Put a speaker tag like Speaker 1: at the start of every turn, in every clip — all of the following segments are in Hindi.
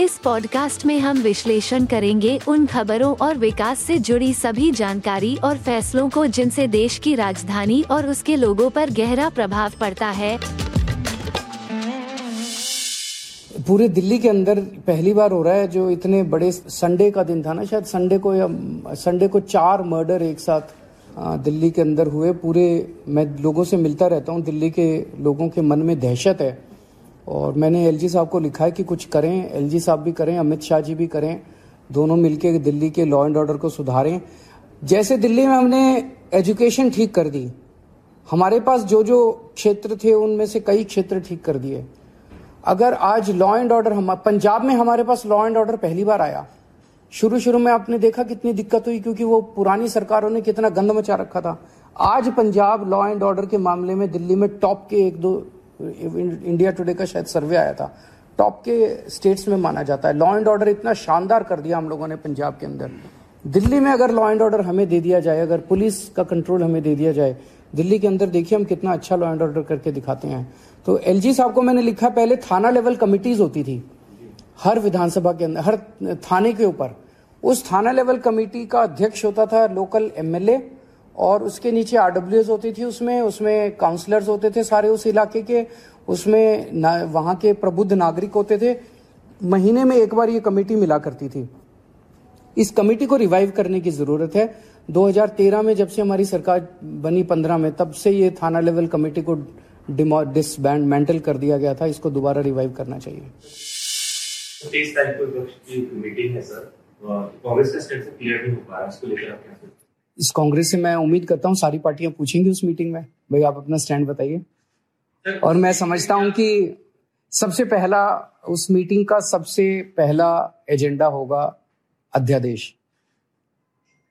Speaker 1: इस पॉडकास्ट में हम विश्लेषण करेंगे उन खबरों और विकास से जुड़ी सभी जानकारी और फैसलों को जिनसे देश की राजधानी और उसके लोगों पर गहरा प्रभाव पड़ता है।
Speaker 2: पूरे दिल्ली के अंदर पहली बार हो रहा है जो इतने बड़े संडे का दिन था ना, शायद संडे को या संडे को चार मर्डर एक साथ दिल्ली के अंदर हुए। पूरे, मैं लोगों से मिलता रहता हूँ, दिल्ली के लोगों के मन में दहशत है। और मैंने एलजी साहब को लिखा है कि कुछ करें, एलजी साहब भी करें, अमित शाह जी भी करें, दोनों मिलकर दिल्ली के लॉ एंड ऑर्डर को सुधारें। जैसे दिल्ली में हमने एजुकेशन ठीक कर दी, हमारे पास जो जो क्षेत्र थे, उनमें से कई क्षेत्र ठीक कर दिए। अगर आज लॉ एंड ऑर्डर हम, पंजाब में हमारे पास लॉ एंड ऑर्डर पहली बार आया। शुरू शुरू में आपने देखा कितनी दिक्कत हुई, क्योंकि वो पुरानी सरकारों ने कितना गंद मचा रखा था। आज पंजाब लॉ एंड ऑर्डर के मामले में दिल्ली में टॉप के एक दो इंडिया टुडे का शायद सर्वे आया था। टॉप के स्टेट्स में माना जाता है। लॉ एंड ऑर्डर इतना शानदार कर दिया हम लोगों ने पंजाब के अंदर। दिल्ली में अगर लॉ एंड ऑर्डर हमें दे दिया जाए, अगर पुलिस का कंट्रोल हमें दे दिया जाए, दिल्ली के अंदर देखिए हम कितना अच्छा लॉ एंड ऑर्डर करके दिखाते हैं। तो एलजी साहब को मैंने लिखा, पहले थाना लेवल कमिटीज होती थी। हर विधानसभा के अंदर, हर थाने के ऊपर। उस थाना लेवल कमेटी का अध्यक्ष होता था लोकल एमएलए और उसके नीचे आरडब्ल्यू होती थी, उसमें उसमें काउंसलर्स होते थे सारे उस इलाके के। उसमें वहाँ के प्रबुद्ध नागरिक होते थे। महीने में एक बार ये कमेटी मिला करती थी। इस कमेटी को रिवाइव करने की ज़रूरत है। 2013 में जब से हमारी सरकार बनी 15 में, तब से ये थाना लेवल कमेटी को डिसबैंड मेंटल कर दिया गया था। इसको दोबारा रिवाइव करना चाहिए।
Speaker 3: तारीख को मीटिंग है सर कांग्रेस का क्लियर नहीं हो लेकर आप क्या
Speaker 2: इस कांग्रेस से मैं उम्मीद करता हूँ सारी पार्टियाँ पूछेंगी उस मीटिंग में। भाई, आप अपना स्टैंड बताइए। और मैं समझता हूँ कि सबसे पहला, उस मीटिंग का सबसे पहला एजेंडा होगा अध्यादेश।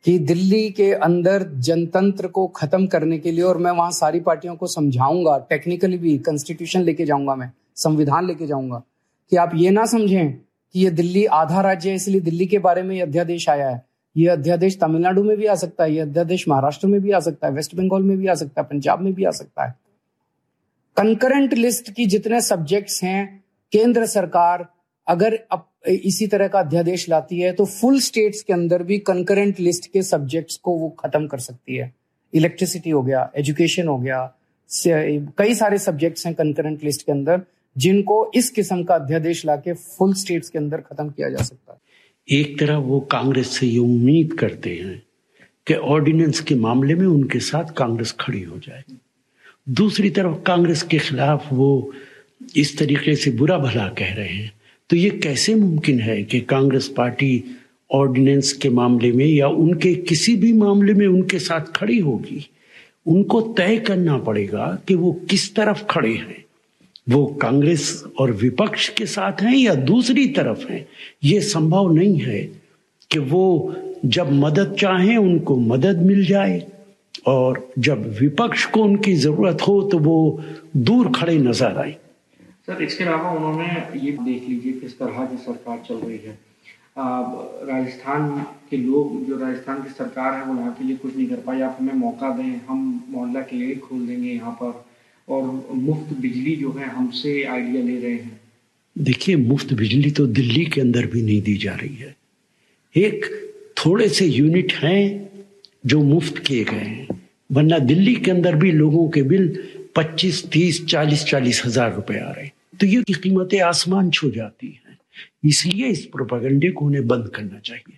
Speaker 2: कि दिल्ली के अंदर जनतंत्र को खत्म करने के लिए, और मैं वहाँ सारी पार्टियों को समझाऊँगा टेक्निकली भी कॉन्स्टिट्यूशन लेके जाऊँगा मैं, संविधान लेके जाऊँगा, कि आप ये ना समझें कि ये दिल्ली आधा राज्य है, इसलिए दिल्ली के बारे में अध्यादेश आया है। ये अध्यादेश तमिलनाडु में भी आ सकता है ये अध्यादेश महाराष्ट्र में भी आ सकता है वेस्ट बंगाल में भी आ सकता है पंजाब में भी आ सकता है। कंकरेंट लिस्ट की जितने सब्जेक्ट्स हैं केंद्र सरकार अगर अप, इसी तरह का अध्यादेश लाती है तो फुल स्टेट्स के अंदर भी कंकरेंट लिस्ट के सब्जेक्ट्स को वो खत्म कर सकती है। इलेक्ट्रिसिटी हो गया एजुकेशन हो गया कई सारे सब्जेक्ट्स हैं कंकरेंट लिस्ट के अंदर जिनको इस किस्म का अध्यादेश लाके फुल स्टेट्स के अंदर खत्म किया जा सकता है।
Speaker 4: एक तरह वो कांग्रेस से ये उम्मीद करते हैं कि ऑर्डिनेंस के मामले में उनके साथ कांग्रेस खड़ी हो जाए। दूसरी तरफ़ कांग्रेस के खिलाफ वो इस तरीके से बुरा भला कह रहे हैं। तो ये कैसे मुमकिन है कि कांग्रेस पार्टी ऑर्डिनेंस के मामले में या उनके किसी भी मामले में उनके साथ खड़ी होगी? उनको तय करना पड़ेगा कि वो किस तरफ़ खड़े हैं। वो कांग्रेस और विपक्ष के साथ हैं या दूसरी तरफ़ हैं? ये संभव नहीं है कि वो जब मदद चाहें, उनको मदद मिल जाए और जब विपक्ष को उनकी ज़रूरत हो तो वो दूर खड़े नज़र आए।
Speaker 5: सर, इसके अलावा उन्होंने ये देख लीजिए किस तरह की सरकार चल रही है। राजस्थान के लोग, जो राजस्थान की सरकार है, वो यहाँ के लिए कुछ नहीं कर पाई। आप हमें मौका दें, हम मोहल्ला क्लिनिक खोल देंगे यहाँ पर। और मुफ़्त बिजली जो है हमसे आइडिया ले रहे हैं।
Speaker 4: देखिए मुफ़्त बिजली तो दिल्ली के अंदर भी नहीं दी जा रही है। एक थोड़े से यूनिट हैं जो मुफ़्त किए गए हैं। वरना दिल्ली के अंदर भी लोगों के बिल 25, 30, 40, चालीस हज़ार रुपए आ रहे हैं। तो ये कीमतें आसमान छू जाती हैं। इसलिए इस प्रोपागंडे को उन्हें बंद करना चाहिए।